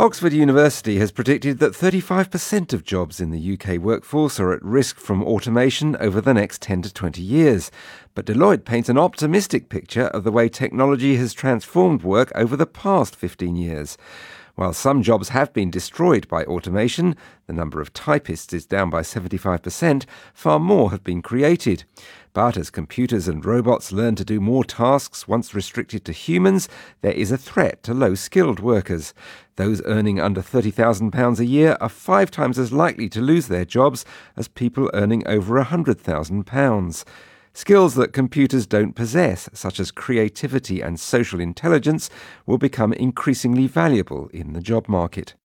Oxford University has predicted that 35% of jobs in the UK workforce are at risk from automation over the next 10 to 20 years. But Deloitte paints an optimistic picture of the way technology has transformed work over the past 15 years. While some jobs have been destroyed by automation, the number of typists is down by 75%, far more have been created. But as computers and robots learn to do more tasks once restricted to humans, there is a threat to low skilled workers. Those earning under £30,000 a year are five times as likely to lose their jobs as people earning over £100,000. Skills that computers don't possess, such as creativity and social intelligence, will become increasingly valuable in the job market.